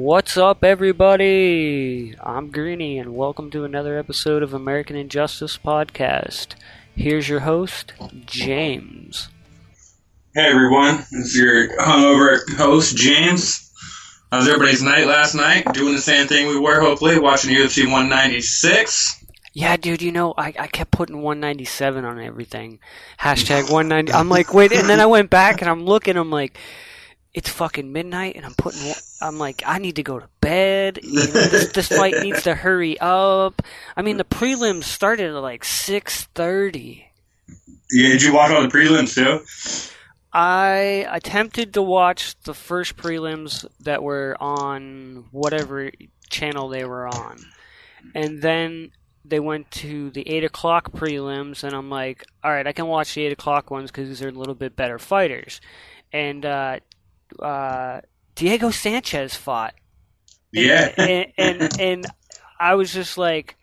What's up, everybody? I'm Greeny, and welcome to another episode of American Injustice Podcast. Here's your host, James. Hey everyone, this is your hungover host James. How's everybody's night last night? Doing the same thing we were, hopefully, watching UFC 196. Yeah, dude, you know, I, I kept putting 197 on everything. Hashtag 190. I'm like, wait, and then I went back and I'm looking, I'm like, it's fucking midnight, and I'm putting, I'm like, I need to go to bed. You know, this, this fight needs to hurry up. I mean, the prelims started at like 6:30. Yeah, did you watch all the prelims too? I attempted to watch the first prelims that were on whatever channel they were on, and then they went to the eight o'clock prelims, and I'm like, all right, I can watch the eight o'clock ones because these are a little bit better fighters, and uh, uh, Diego Sanchez fought, Yeah. and, and and I was just like,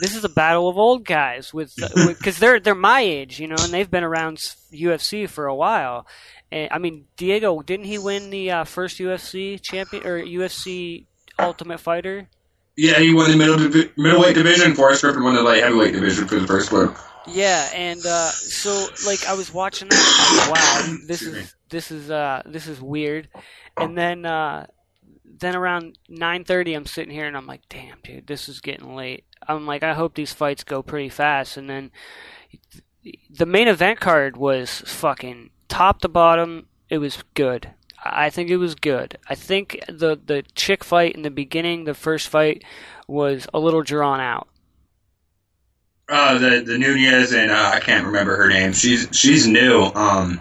this is a battle of old guys with because they're they're my age, you know, and they've been around UFC for a while. And I mean, Diego didn't he win the uh, first UFC champion or UFC Ultimate Fighter? Yeah, he won the middle divi- middleweight division. Forrest Griffin won the light heavyweight division for the first one. Yeah, and uh, so like I was watching that. Wow, this is this is uh, this is weird. And then uh, then around 9:30, I'm sitting here and I'm like, damn, dude, this is getting late. I'm like, I hope these fights go pretty fast. And then the main event card was fucking top to bottom. It was good. I think it was good. I think the the chick fight in the beginning, the first fight, was a little drawn out. Uh, the the Nunes and uh, I can't remember her name. She's she's new. Um,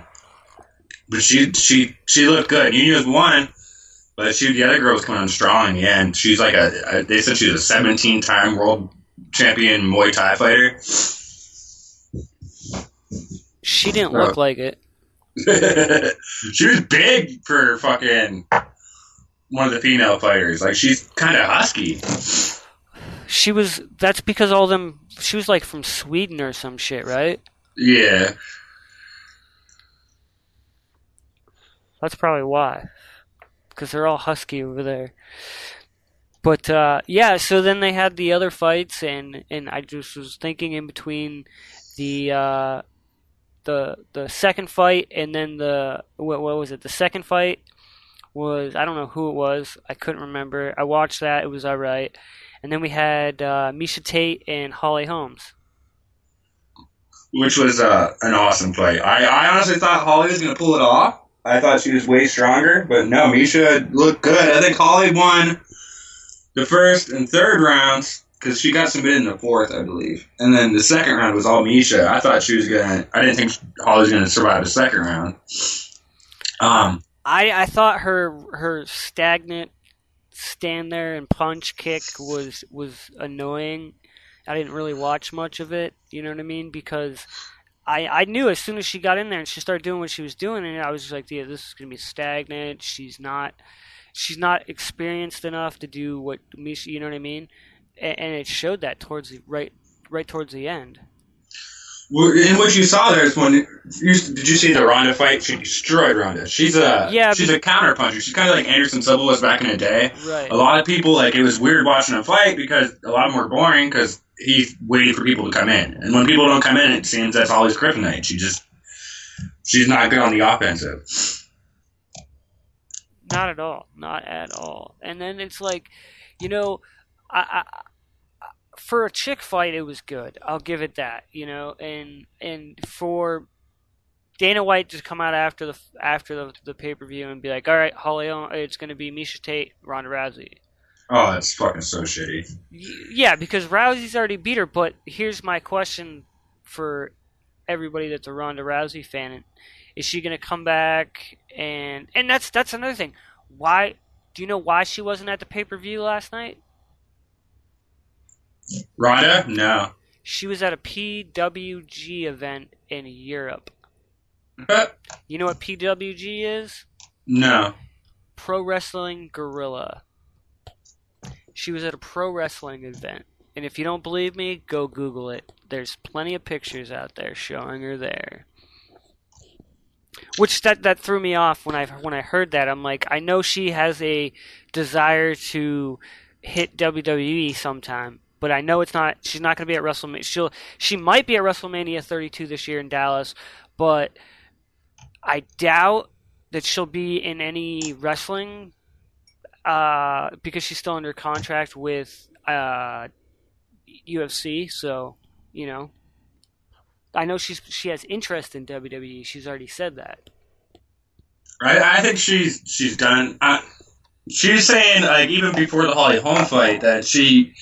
but she she she looked good. Nunes won, but she the other girl was coming on strong in the end. She's like a, a they said she was a 17 time world champion Muay Thai fighter. She didn't look like it. she was big for fucking one of the female fighters. Like she's kind of husky. She was. That's because all them. She was like from Sweden or some shit, right? Yeah. That's probably why. Because they're all husky over there. But uh, yeah, so then they had the other fights, and and I just was thinking in between the uh, the the second fight and then the what, what was it? The second fight was I don't know who it was. I couldn't remember. I watched that. It was all right. And then we had uh, Miesha Tate and Holly Holmes. which was uh, an awesome fight. I, I honestly thought Holly was going to pull it off. I thought she was way stronger, but no, Miesha looked good. I think Holly won the first and third rounds because she got submitted in the fourth, I believe, and then the second round was all Miesha. I thought she was gonna. I didn't think Holly was gonna survive the second round. Um, I, I thought her her stagnant stand there and punch kick was was annoying. I didn't really watch much of it, you know what I mean? Because I I knew as soon as she got in there and she started doing what she was doing, and I was just like, yeah, this is gonna be stagnant. She's not she's not experienced enough to do what Miesha, you know what I mean? And, and it showed that towards the right right towards the end. in what you saw there is when you, did you see the Ronda fight? She destroyed Ronda. She's a Yeah, she's a counter puncher. She's kind of like Anderson Silva was back in the day. Right. a lot of people like it was weird watching a fight because a lot of them were boring because he's waiting for people to come in, and when people don't come in, it seems that's all his kryptonite. She just she's not good on the offensive. Not at all. Not at all. And then it's like, you know, I, I for a chick fight, it was good. I'll give it that. You know, and and for Dana White to come out after the after the, the pay per view and be like, all right, Holly, it's going to be Miesha Tate, Ronda Rousey. Oh, that's fucking so shitty. Yeah, because Rousey's already beat her. But here's my question for everybody that's a Ronda Rousey fan: Is she going to come back? And and that's that's another thing. Why do you know why she wasn't at the pay per view last night? Ronda, no. She was at a PWG event in Europe. You know what PWG is? no. Pro Wrestling Guerrilla. She was at a pro wrestling event. And if you don't believe me, go Google it. There's plenty of pictures out there showing her there. which that that threw me off when I when I heard that. I'm like, I know she has a desire to hit WWE sometime, but I know it's not. She's not going to be at WrestleMania. She'll she might be at WrestleMania 32 this year in Dallas, but I doubt that she'll be in any wrestling uh, because she's still under contract with uh, UFC. So you know, I know she's she has interest in WWE. She's already said that. Right. I think she's she's done. Uh, she's saying like even before the Holly Holm fight that she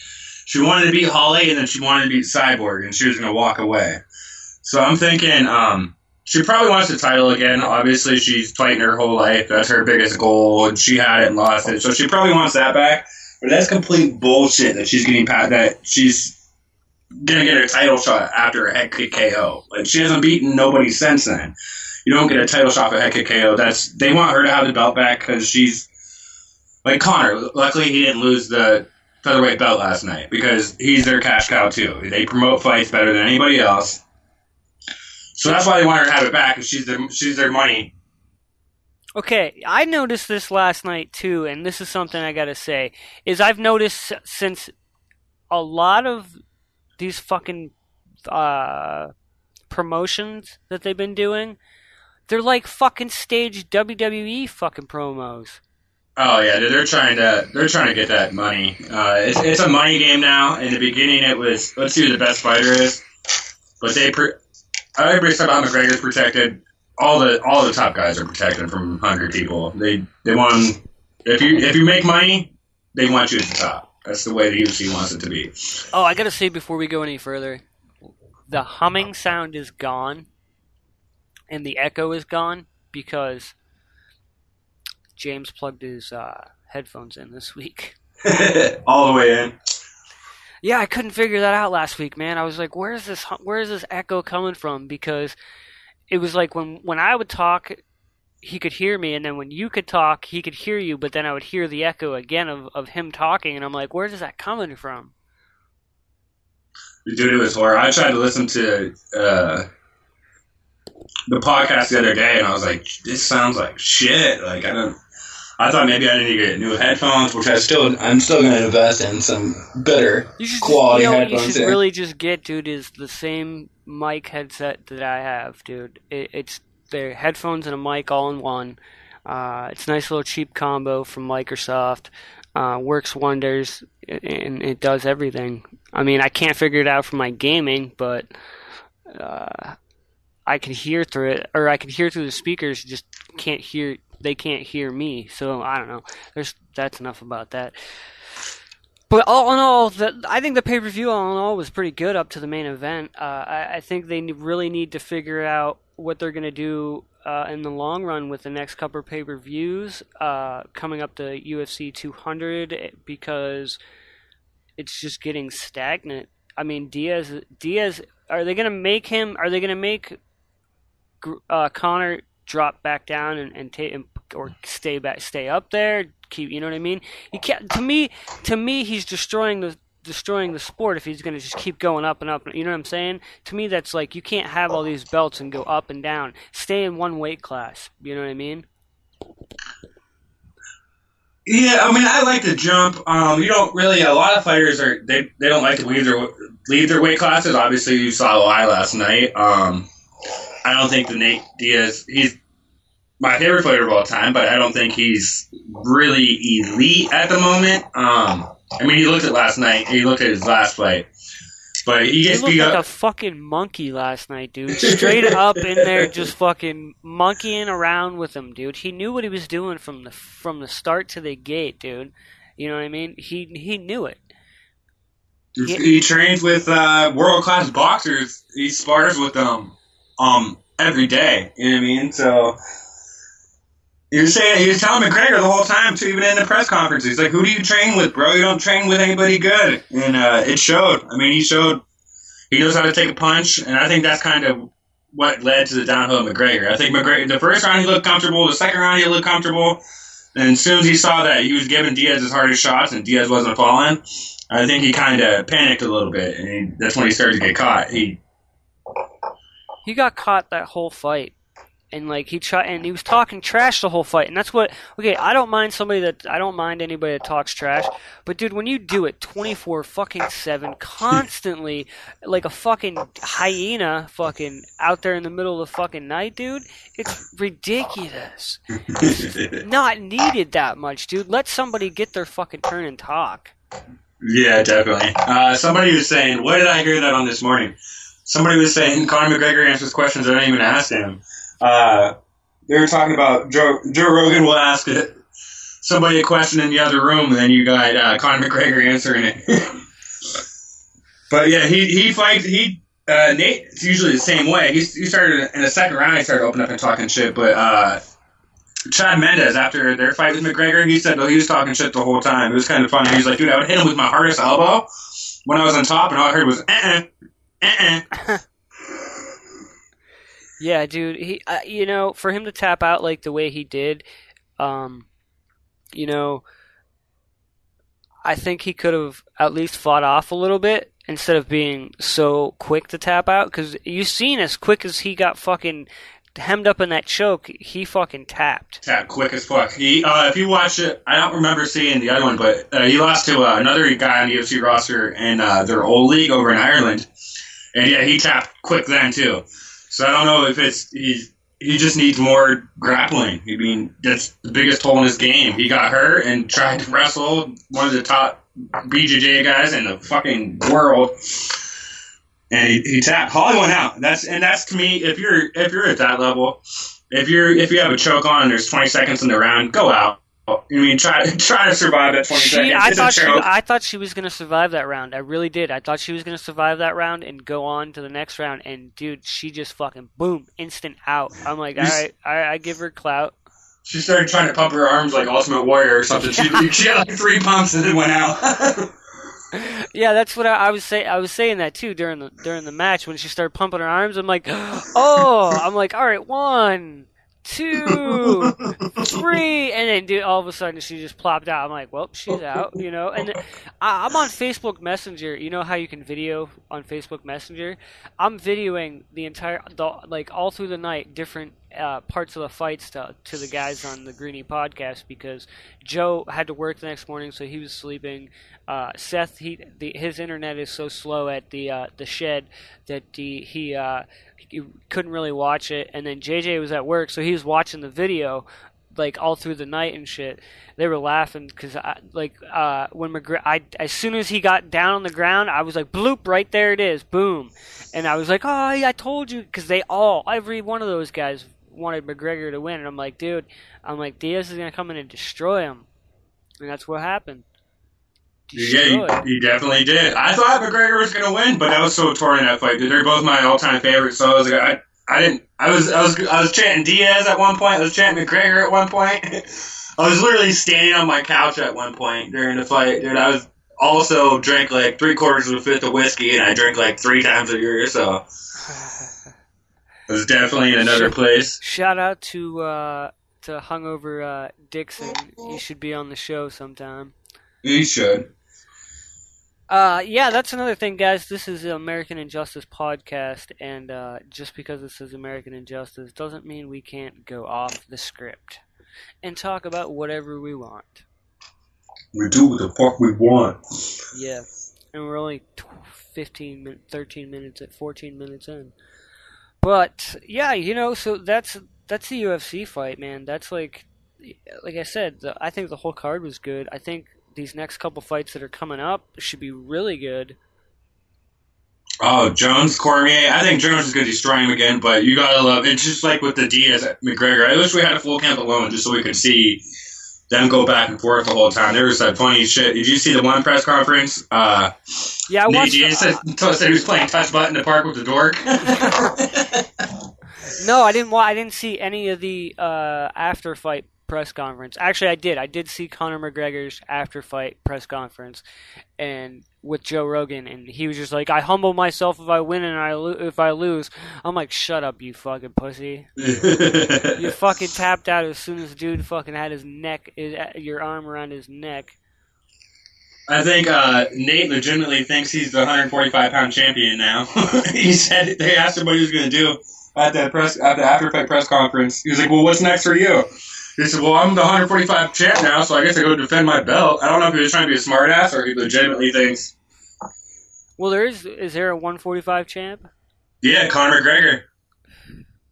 she wanted to beat Holly and then she wanted to beat Cyborg and she was gonna walk away. So I'm thinking um, she probably wants the title again. Obviously, she's fighting her whole life. That's her biggest goal, and she had it and lost it. So she probably wants that back. But that's complete bullshit that she's getting pat that she's gonna get a title shot after a head kick KO. Like she hasn't beaten nobody since then. You don't get a title shot for head kick KO. That's they want her to have the belt back because she's like Conor. Luckily, he didn't lose the featherweight belt last night because he's their cash cow too. They promote fights better than anybody else. So that's why they want her to have it back. Cause she's their she's their money. Okay, I noticed this last night too, and this is something I gotta say is I've noticed since a lot of these fucking uh, promotions that they've been doing, they're like fucking staged WWE fucking promos. Oh yeah, they're trying to they're trying to get that money. Uh, it's, it's a money game now. In the beginning, it was let's see who the best fighter is, but they pre- everybody said about McGregor's protected. All the all the top guys are protected from hungry people. They they want if you if you make money, they want you at the top. That's the way the UFC wants it to be. Oh, I gotta say before we go any further, the humming sound is gone, and the echo is gone because James plugged his uh, headphones in this week. All the way in. Yeah, I couldn't figure that out last week, man. I was like, "Where's this? Where's this echo coming from?" Because it was like when when I would talk, he could hear me, and then when you could talk, he could hear you. But then I would hear the echo again of of him talking, and I'm like, "Where is that coming from?" Dude, it was horror. I tried to listen to uh, the podcast the other day, and I was like, "This sounds like shit." Like I don't. I thought maybe I need to get new headphones, which I still I'm still going to invest in some better should quality you know, headphones. You should here. really just get, dude. Is the same mic headset that I have, dude. It, it's they're headphones and a mic all in one. Uh, it's a nice little cheap combo from Microsoft. Uh, works wonders and it does everything. I mean, I can't figure it out for my gaming, but uh, I can hear through it, or I can hear through the speakers. Just can't hear. They can't hear me. So I don't know. There's that's enough about that. But all in all, the, I think the pay per view all in all was pretty good up to the main event. Uh, I, I think they really need to figure out what they're going to do uh, in the long run with the next couple of pay per views uh, coming up to UFC 200 eh, because it's just getting stagnant. I mean, Diaz, Diaz, are they going to make him? Are they going to make uh, Conor drop back down and, and take or stay back, stay up there? Keep, you know what I mean? You can't. To me, to me, he's destroying the destroying the sport if he's going to just keep going up and up. You know what I'm saying? To me, that's like you can't have all these belts and go up and down. Stay in one weight class. You know what I mean? Yeah, I mean, I like to jump. Um, you don't really. A lot of fighters are they they don't like to leave their leave their weight classes. Obviously, you saw why last night. Um, I don't think the Nate Diaz he's my favorite fighter of all time, but I don't think he's really elite at the moment. Um, I mean, he looked at last night. He looked at his last fight, but he He gets looked beat like up. a fucking monkey last night, dude. Straight up in there, just fucking monkeying around with him, dude. He knew what he was doing from the from the start to the gate, dude. You know what I mean? He he knew it. He trains with uh, world class boxers. He spars with them um, every day. You know what I mean? So you're saying you're telling McGregor the whole time too, even in the press conference. He's like, "Who do you train with, bro? You don't train with anybody good." And uh, it showed. I mean, he showed he knows how to take a punch, and I think that's kind of what led to the downhill of McGregor. I think McGregor the first round he looked comfortable, the second round he looked comfortable. And as soon as he saw that he was giving Diaz his hardest shots and Diaz wasn't falling, I think he kind of panicked a little bit, and he, that's when he started to get caught. He He got caught that whole fight. and like he tried and he was talking trash the whole fight. And that's what okay i don't mind somebody that i don't mind anybody that talks trash. But dude when you do it 24 fucking 7 constantly like a fucking hyena fucking out there in the middle of the fucking night dude it's ridiculous. It's not needed that much dude. Let somebody get their fucking turn and talk. Yeah definitely. Uh, somebody was saying what did i hear that on this morning somebody was saying conor mcgregor answers questions i don't even ask him uh, they were talking about Joe, Joe Rogan will ask it, somebody a question in the other room, and then you got uh, Conor McGregor answering it. but yeah, he he fights he. Uh, Nate, it's usually the same way. He, he started in the second round. He started opening up and talking shit. But uh, Chad Mendes, after their fight with McGregor, he said, "Oh, he was talking shit the whole time." It was kind of funny. He was like, "Dude, I would hit him with my hardest elbow when I was on top, and all I heard was uh uh uh uh." Yeah, dude. He, uh, you know, for him to tap out like the way he did, um, you know, I think he could have at least fought off a little bit instead of being so quick to tap out. Because you've seen as quick as he got fucking hemmed up in that choke, he fucking tapped. Tapped quick as fuck. He, uh, if you watch it, I don't remember seeing the other one, but uh, he lost to uh, another guy on the UFC roster in uh, their old league over in Ireland, and yeah, he tapped quick then too. So I don't know if it's he. He just needs more grappling. I mean, that's the biggest hole in his game. He got hurt and tried to wrestle one of the top BJJ guys in the fucking world, and he, he tapped. Holly went out. That's and that's to me. If you're if you're at that level, if you're if you have a choke on and there's 20 seconds in the round, go out. Oh, I mean, try try to survive that 20 She, seconds. I It's thought she. I thought she was gonna survive that round. I really did. I thought she was gonna survive that round and go on to the next round. And dude, she just fucking boom, instant out. I'm like, all right, all right, I give her clout. She started trying to pump her arms like Ultimate Warrior or something. She, she had like three pumps and then went out. Yeah, that's what I, I was saying. I was saying that too during the during the match when she started pumping her arms. I'm like, oh, I'm like, all right, one, two, three, and then dude, all of a sudden she just plopped out. I'm like, well, she's out, you know. And I, I'm on Facebook Messenger. You know how you can video on Facebook Messenger? I'm videoing the entire, the, like all through the night, different uh, parts of the fights to to the guys on the Greeny podcast because Joe had to work the next morning, so he was sleeping. Uh, Seth, he the, his internet is so slow at the uh, the shed that he he, he couldn't really watch it. And then JJ was at work, so he was watching the video like all through the night and shit. They were laughing because I like uh, when McGregor. I as soon as he got down on the ground, I was like, bloop, right there it is, boom. And I was like, oh, I told you, because they all, every one of those guys wanted McGregor to win, and I'm like, dude, I'm like Diaz is gonna come in and destroy him, and that's what happened. Destroyed. yeah, he, he definitely did. I thought McGregor was going to win, but that was so torn in that fight. They're both my all-time favorites. So I was like, I, I didn't. I was, I was, I was chanting Diaz at one point. I was chanting McGregor at one point. I was literally standing on my couch at one point during the fight, dude. I was also drank like three quarters of a fifth of whiskey, and I drank like three times a year. So I was definitely in another place. Shout out to uh, to hungover uh, Dixon. He should be on the show sometime. You should. Uh, yeah, that's another thing, guys. This is the American Injustice podcast, and uh, just because this is American Injustice doesn't mean we can't go off the script and talk about whatever we want. We do what the fuck we want. Yeah, and we're only tw- 15 min- 13 minutes at 14 minutes in. But yeah, you know, so that's that's the UFC fight, man. That's like like I said, the, I think the whole card was good. I think these next couple fights that are coming up should be really good. Oh, Jones, Cormier. I think Jones is going to destroy him again, but you got to love It's just like with the Diaz McGregor. I wish we had a full camp alone just so we could see them go back and forth the whole time. There was that funny shit. Did you see the one press conference? Uh, Yeah, I Nate watched. Diaz said, said he was playing touch button in the park with the dork. No, I didn't. Wa- I didn't see any of the uh, after fight press conference. Actually, I did. I did see Conor McGregor's after fight press conference, and with Joe Rogan, and he was just like, "I humble myself if I win and I lo- if I lose." I'm like, "Shut up, you fucking pussy." You fucking tapped out as soon as dude fucking had his neck, his, your arm around his neck. I think uh, Nate legitimately thinks he's the 145 pound champion now. he said they asked him what he was going to do at the press at the after fight press conference. He was like, "Well, what's next for you?" He said, "Well, I'm the 145 champ now, so I guess I go defend my belt." I don't know if he was trying to be a smartass or he legitimately thinks. Well, there is. Is there a 145 champ? Yeah, Conor McGregor.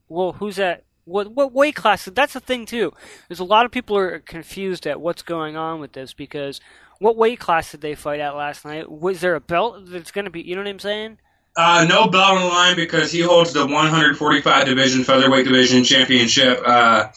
Well, who's that? What what weight class? That's the thing too. There's a lot of people are confused at what's going on with this because what weight class did they fight at last night? Was there a belt that's going to be? You know what I'm saying? Uh, no belt on the line because he holds the 145 division featherweight division championship. Uh,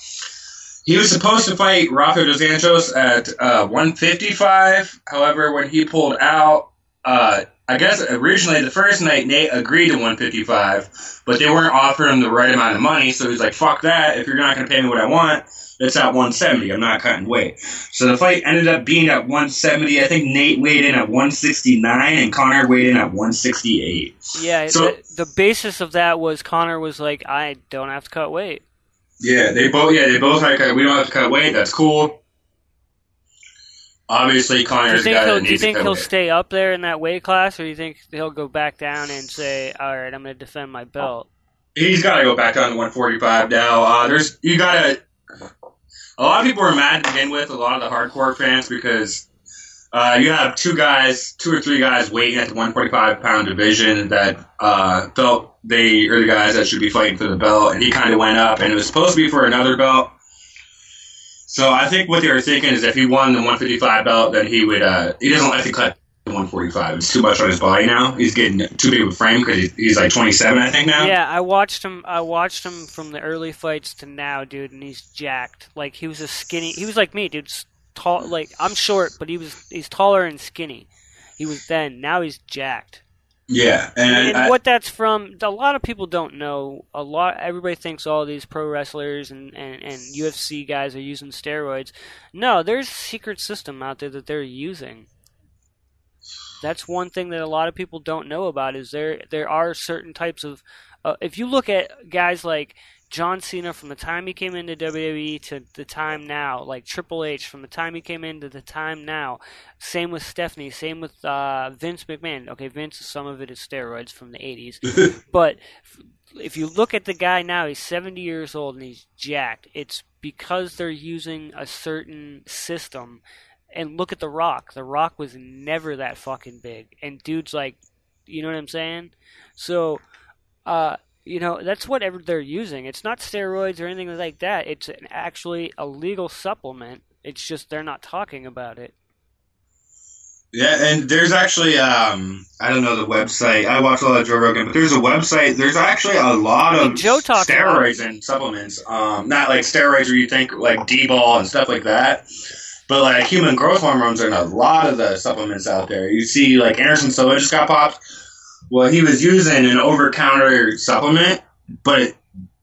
he was supposed to fight Rafael dos Anjos at uh, 155. However, when he pulled out, uh, I guess originally the first night Nate agreed to 155, but they weren't offering him the right amount of money, so he's like, "Fuck that! If you're not going to pay me what I want, it's at 170. I'm not cutting weight." So the fight ended up being at 170. I think Nate weighed in at 169 and Conor weighed in at 168. Yeah. So- the, the basis of that was Conor was like, I don't have to cut weight. Yeah, they both. Yeah, they both like we don't have to cut weight. That's cool. Obviously, Do you think he'll, do you think he'll weight. stay up there in that weight class, or do you think he'll go back down and say, "All right, I'm going to defend my belt"? He's got to go back down to 145 now. Uh, there's you got to. A lot of people were mad to begin with. A lot of the hardcore fans because uh, you have two guys, two or three guys waiting at the 145 pound division that uh, felt they are the guys that should be fighting for the belt, and he kind of went up, and it was supposed to be for another belt. So I think what they were thinking is if he won the 155 belt, then he would. Uh, he doesn't like to cut the 145. It's too much on his body now. He's getting too big of a frame because he's, he's like 27, I think now. Yeah, I watched him. I watched him from the early fights to now, dude, and he's jacked. Like he was a skinny. He was like me, dude. S- Tall. Like I'm short, but he was. He's taller and skinny. He was then. Now he's jacked. Yeah, and, and I- what that's from a lot of people don't know a lot everybody thinks all these pro wrestlers and, and, and ufc guys are using steroids no there's a secret system out there that they're using that's one thing that a lot of people don't know about is there there are certain types of uh, if you look at guys like John Cena from the time he came into WWE to the time now, like Triple H from the time he came into the time now. Same with Stephanie. Same with uh, Vince McMahon. Okay, Vince, some of it is steroids from the '80s, but if you look at the guy now, he's 70 years old and he's jacked. It's because they're using a certain system. And look at The Rock. The Rock was never that fucking big, and dude's like, you know what I'm saying? So, uh, you know, that's whatever they're using. It's not steroids or anything like that. It's an, actually a legal supplement. It's just they're not talking about it. Yeah, and there's actually um I don't know the website. I watch a lot of Joe Rogan, but there's a website. There's actually a lot of Joe steroids and supplements. Um, not like steroids where you think like D-bol and stuff like that, but like human growth hormones are in a lot of the supplements out there. You see, like Anderson Silva just got popped. Well, he was using an over-counter supplement, but it,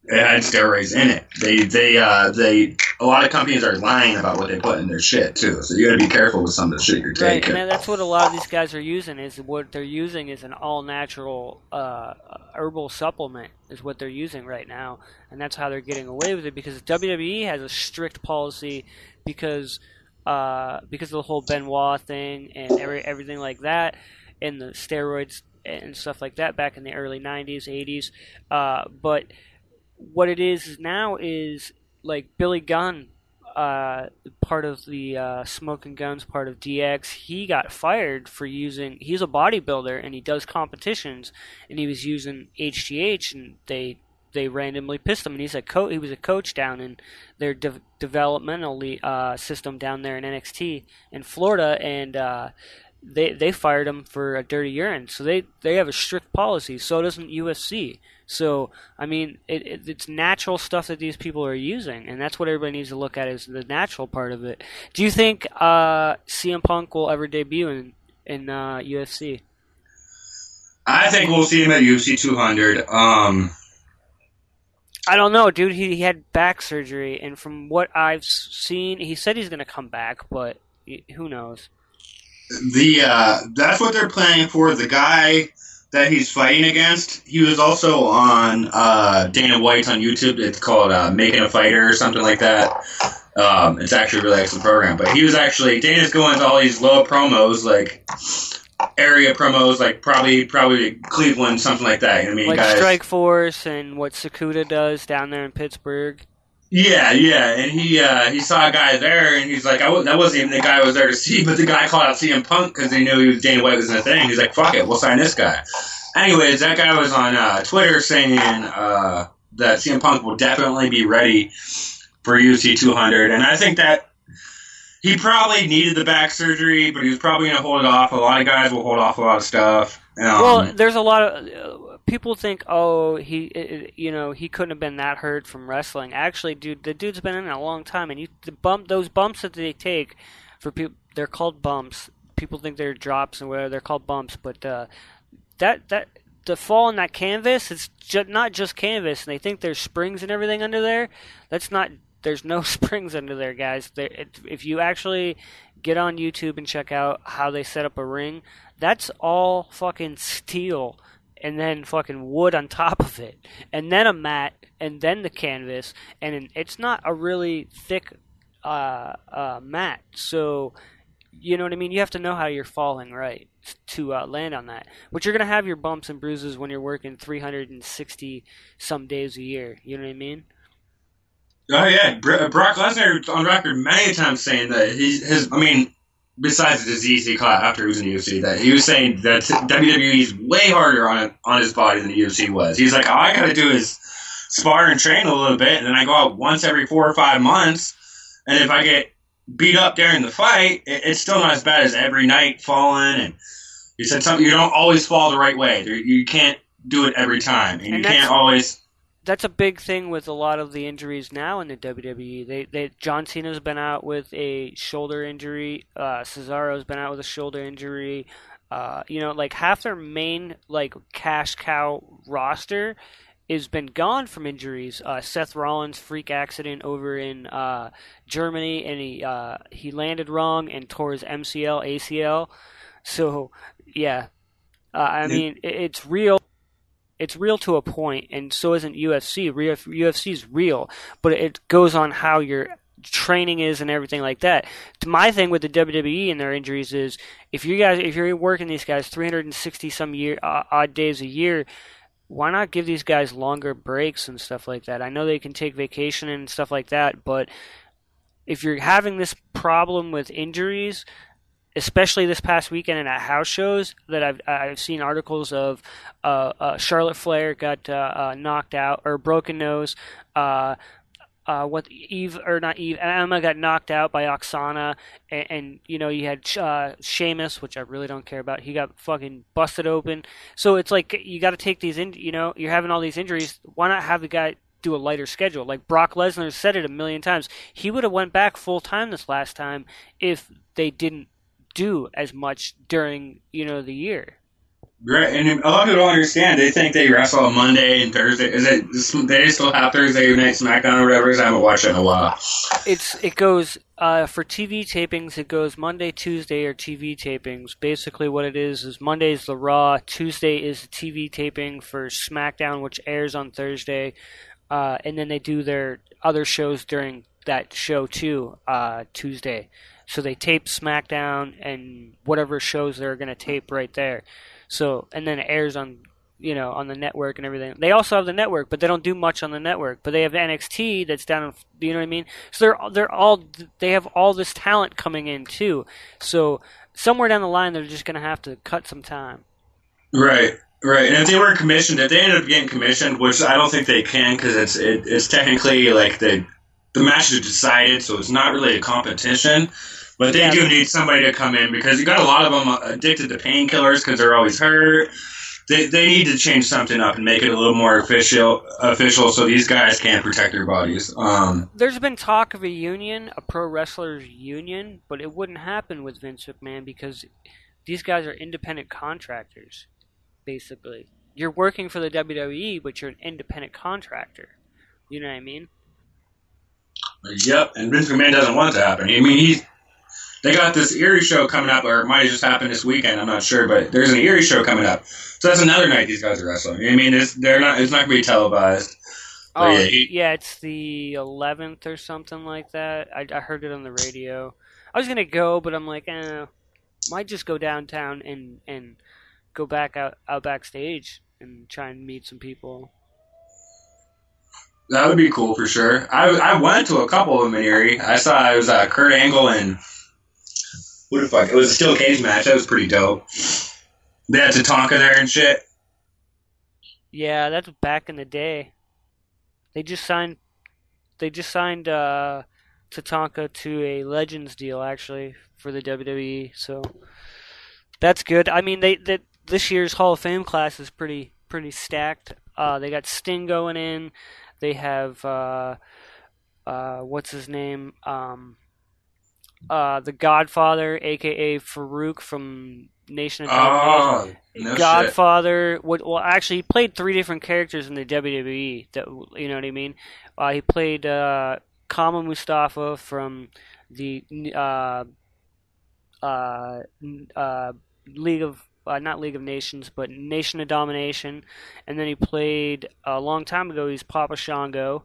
it had steroids in it. They they uh they a lot of companies are lying about what they put in their shit too. So you got to be careful with some of the shit you're Right, taking. and that's what a lot of these guys are using. Is what they're using is an all natural uh, herbal supplement is what they're using right now, and that's how they're getting away with it because WWE has a strict policy because uh, because of the whole Benoit thing and every, everything like that, and the steroids and stuff like that back in the early '90s, '80s. Uh, but what it is now is like Billy Gunn uh, part of the uh, Smoking Gunns, part of DX, he got fired for using. He's a bodybuilder and he does competitions, and he was using HGH, and they they randomly pissed him. And he's a co- he was a coach down in their de- developmental uh, system down there in NXT in Florida, and. They they fired him for a dirty urine, so they they have a strict policy. So doesn't UFC. So I mean, it, it, it's natural stuff that these people are using, and that's what everybody needs to look at is the natural part of it. Do you think uh, CM Punk will ever debut in in uh, UFC? I think we'll see him at UFC 200. Um, I don't know, dude. He, he had back surgery, and from what I've seen, he said he's going to come back, but who knows? The uh, that's what they're planning for. The guy that he's fighting against, he was also on uh, Dana White's on YouTube. It's called uh, Making a Fighter or something like that. Um, it's actually a really excellent program. But he was actually Dana's going to all these low promos like area promos, like probably probably Cleveland, something like that. You know what I mean, like guys. Strike Force and what Sakuda does down there in Pittsburgh. Yeah, yeah, and he uh, he saw a guy there, and he's like, I w- that wasn't even the guy I was there to see, but the guy called out CM Punk because they knew he was Dana White was in the thing. He's like, fuck it, we'll sign this guy. Anyways, that guy was on uh, Twitter saying uh, that CM Punk will definitely be ready for UFC 200, and I think that he probably needed the back surgery, but he was probably going to hold it off. A lot of guys will hold off a lot of stuff. Um, well, there's a lot of uh, people think, oh, he, you know, he couldn't have been that hurt from wrestling. Actually, dude, the dude's been in a long time, and you the bump those bumps that they take for people, they're called bumps. People think they're drops and whatever they're called bumps, but uh, that that the fall on that canvas, it's ju- not just canvas, and they think there's springs and everything under there. That's not. There's no springs under there, guys. There, it, if you actually get on YouTube and check out how they set up a ring, that's all fucking steel and then fucking wood on top of it, and then a mat, and then the canvas, and it's not a really thick uh, uh, mat. So, you know what I mean. You have to know how you're falling right to uh, land on that. But you're gonna have your bumps and bruises when you're working 360 some days a year. You know what I mean? Oh yeah, Br- Brock Lesnar on record many times saying that he's his. I mean, besides the disease he caught after he was in the UFC, that he was saying that WWE is way harder on on his body than the UFC was. He's like, all I got to do is spar and train a little bit, and then I go out once every four or five months, and if I get beat up during the fight, it, it's still not as bad as every night falling. And he said something. You don't always fall the right way. You can't do it every time, and, you And that's- can't always. That's a big thing with a lot of the injuries now in the WWE. They, they John Cena's been out with a shoulder injury. Uh, Cesaro's been out with a shoulder injury. Uh, you know, like half their main like cash cow roster has been gone from injuries. Uh, Seth Rollins freak accident over in uh, Germany, and he uh, he landed wrong and tore his MCL ACL. So yeah, uh, I mean it, it's real it's real to a point, and so isn't UFC. UFC is real, but it goes on how your training is and everything like that. My thing with the WWE and their injuries is if you guys, if you're working these guys 360 some year uh, odd days a year, why not give these guys longer breaks and stuff like that? I know they can take vacation and stuff like that, but if you're having this problem with injuries, especially this past weekend and at house shows that I've I've seen articles of uh, uh, Charlotte Flair got uh, uh, knocked out or broken nose. Uh, uh, what Eve or not Eve Emma got knocked out by Oksana, and, and you know you had uh, Sheamus, which I really don't care about. He got fucking busted open. So it's like you got to take these in. You know you're having all these injuries. Why not have the guy do a lighter schedule? Like Brock Lesnar said it a million times. He would have went back full time this last time if they didn't do as much during you know the year. Right, and a lot of people don't understand. They think they wrestle on Monday and Thursday. Is it? They still have Thursday night SmackDown or whatever. I haven't watched it in a while. It's it goes uh, for TV tapings. It goes Monday, Tuesday, or TV tapings. Basically, what it is is Monday is the Raw, Tuesday is the TV taping for SmackDown, which airs on Thursday, uh, and then they do their other shows during that show too, uh, Tuesday. So they tape SmackDown and whatever shows they're going to tape right there. So and then it airs on you know on the network and everything. They also have the network, but they don't do much on the network. But they have NXT that's down. In, you know what I mean? So they're they're all they have all this talent coming in too. So somewhere down the line, they're just going to have to cut some time. Right, right. And if they weren't commissioned, if they ended up getting commissioned, which I don't think they can, because it's it, it's technically like the the matches are decided, so it's not really a competition. But they Yeah. do need somebody to come in because you got a lot of them addicted to painkillers because they're always hurt. They, they need to change something up and make it a little more official official so these guys can protect their bodies. Um, There's been talk of a union, a pro wrestlers union, but it wouldn't happen with Vince McMahon because these guys are independent contractors, basically. You're working for the WWE, but you're an independent contractor. You know what I mean? Yep, and Vince McMahon doesn't want it to happen. I mean, he's they got this Erie show coming up, or it might have just happened this weekend. I'm not sure, but there's an Erie show coming up, so that's another night these guys are wrestling. I mean, it's they're not it's not gonna be televised. Oh, yeah, he- yeah, it's the 11th or something like that. I, I heard it on the radio. I was gonna go, but I'm like, eh, might just go downtown and and go back out out backstage and try and meet some people. That would be cool for sure. I, I went to a couple of them in Erie. I saw it was uh, Kurt Angle and what the fuck? It was a steel cage match. That was pretty dope. They had Tatanka there and shit. Yeah, that's back in the day. They just signed. They just signed uh, Tatanka to a Legends deal actually for the WWE. So that's good. I mean, they that this year's Hall of Fame class is pretty pretty stacked. Uh, they got Sting going in. They have uh, uh, what's his name? Um, uh, the Godfather, aka Farouk from Nation of Domination. Oh, no Godfather. What? Well, actually, he played three different characters in the WWE. That you know what I mean. Uh, he played uh, Kama Mustafa from the uh, uh, uh, League of uh, not League of Nations, but Nation of Domination, and then he played a long time ago. He's Papa Shango,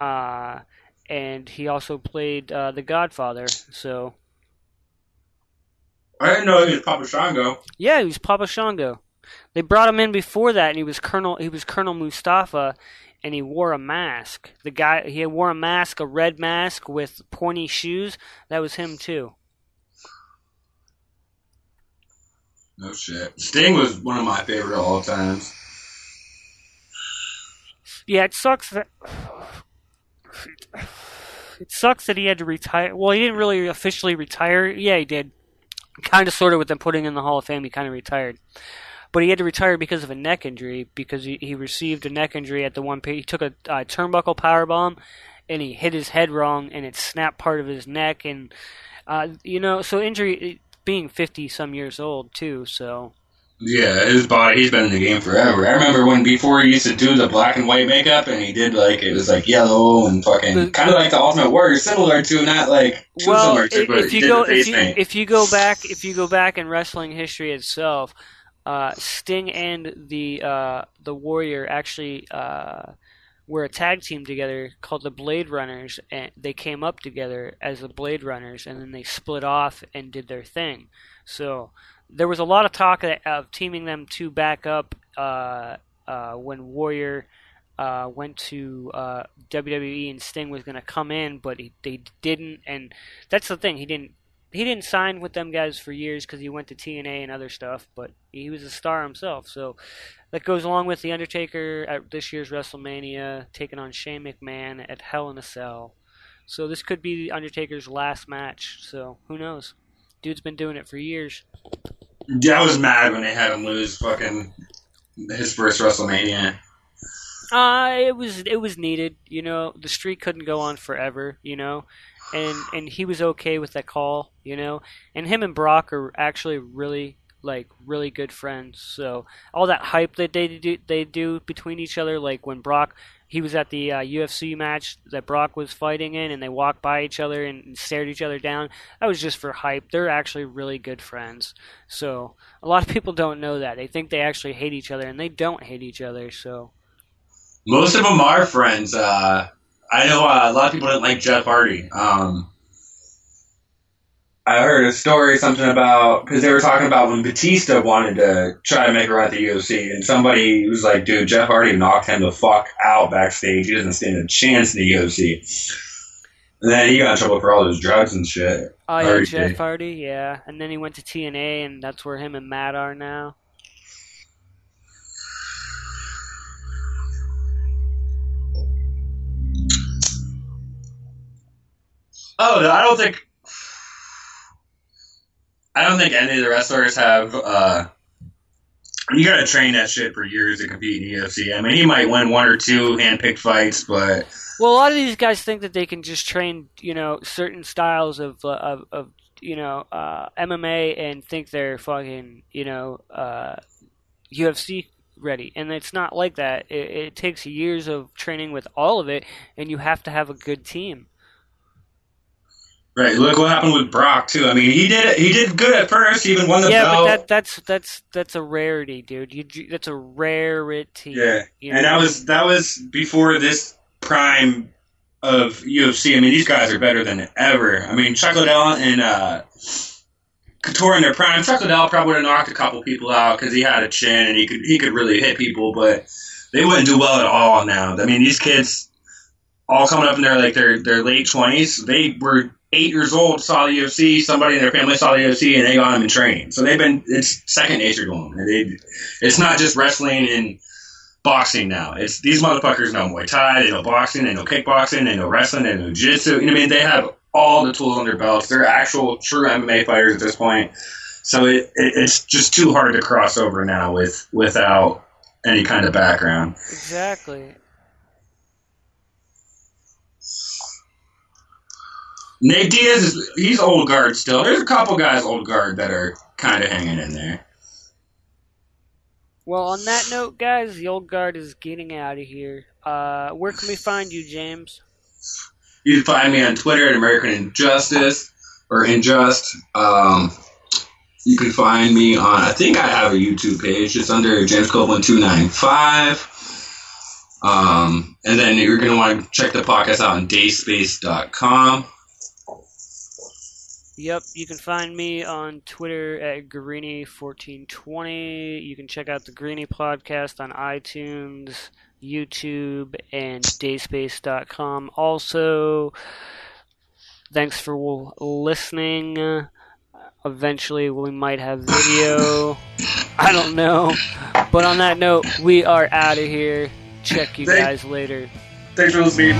uh, and he also played uh, the Godfather. So I didn't know he was Papa Shango. yeah, he was Papa Shango. They brought him in before that, and he was Colonel. He was Colonel Mustafa, and he wore a mask. The guy he wore a mask, a red mask with pointy shoes. That was him too. No shit. Sting was one of my favorite of all times. Yeah, it sucks that it sucks that he had to retire. Well, he didn't really officially retire. Yeah, he did. Kind of, sort of, with them putting in the Hall of Fame, he kind of retired. But he had to retire because of a neck injury because he, he received a neck injury at the one. He took a turnbuckle power bomb, and he hit his head wrong, and it snapped part of his neck. And uh, you know, so injury being fifty some years old too. So Yeah, his body, he's been in the game forever. I remember when before he used to do the black and white makeup and he did like, it was like yellow and fucking, kind of like the Ultimate Warrior, similar to, not like too well, similar to, if, but if you go if you, if you go back if you go back in wrestling history itself, uh, Sting and the uh, the Warrior actually uh, were a tag team together called the Blade Runners, and they came up together as the Blade Runners, and then they split off and did their thing. So there was a lot of talk of, teaming them to back up uh, uh, when Warrior uh, went to uh, WWE and Sting was going to come in, but he, they didn't. And that's the thing, he didn't. He didn't sign with them guys for years because he went to TNA and other stuff, but he was a star himself. So that goes along with the Undertaker at this year's WrestleMania taking on Shane McMahon at Hell in a Cell. So this could be the Undertaker's last match. So who knows? Dude's been doing it for years. yeah, I was mad when they had him lose fucking his first WrestleMania. Uh, it was it was needed. You know, the streak couldn't go on forever. You know, and and he was okay with that call. You know, and him and Brock are actually really like really good friends. So all that hype that they do they do between each other, like when Brock he was at the uh, UFC match that Brock was fighting in, and they walked by each other and, stared each other down. That was just for hype. They're actually really good friends. So a lot of people don't know that. They think they actually hate each other, and they don't hate each other. So. Most of them are friends. Uh, I know uh, a lot of people didn't like Jeff Hardy. Um, I heard a story, something about because they were talking about when Batista wanted to try to make a run at the UFC, and somebody was like, "Dude, Jeff Hardy knocked him the fuck out backstage. He doesn't stand a chance in the UFC." And then he got in trouble for all those drugs and shit. Oh yeah, Hardy Jeff. Hardy, yeah, and then he went to TNA, and that's where him and Matt are now. Oh, I don't think. I don't think any of the wrestlers have. Uh, you got to train that shit for years to compete in UFC. I mean, he might win one or two hand-picked fights, but Well, a lot of these guys think that they can just train, you know, certain styles of uh, of, of you know uh, MMA and think they're fucking, you know, uh, UFC ready, and it's not like that. It, it takes years of training with all of it, and you have to have a good team. Right. Look what happened with Brock too. I mean, he did he did good at first. He even won the yeah, belt. but that that's that's that's a rarity, dude. You that's a rarity. Yeah, you and that was that was before this prime of UFC. I mean, these guys are better than ever. I mean, Chuck Liddell and uh, Couture in their prime. Chuck Liddell probably would have knocked a couple people out because he had a chin and he could he could really hit people, but they wouldn't do well at all now. I mean, these kids all coming up in their like their their late twenties. They were eight years old, saw the UFC. Somebody in their family saw the UFC, and they got them in training. So they've been it's second nature to them. It's not just wrestling and boxing now. It's these motherfuckers know Muay Thai, they know boxing, they know kickboxing, they know wrestling, they know jiu-jitsu. You know what I mean? They have all the tools on their belts. They're actual true MMA fighters at this point. So it, it, it's just too hard to cross over now with without any kind of background. Exactly. Nate Diaz is he's old guard still. There's a couple guys old guard that are kind of hanging in there. Well, on that note, guys, the old guard is getting out of here. Uh, where can we find you, James? You can find me on Twitter at American Injustice or Injust. Um, you can find me on. I think I have a YouTube page. It's under James Copeland two nine five. Um, and then you're going to want to check the podcast out on dayspace.com. Yep, you can find me on Twitter at Greeny1420. You can check out the Greeny podcast on iTunes, YouTube, and dayspace.com. Also, thanks for listening. Eventually, we might have video. I don't know. But on that note, we are out of here. Check you guys later. Thanks for listening.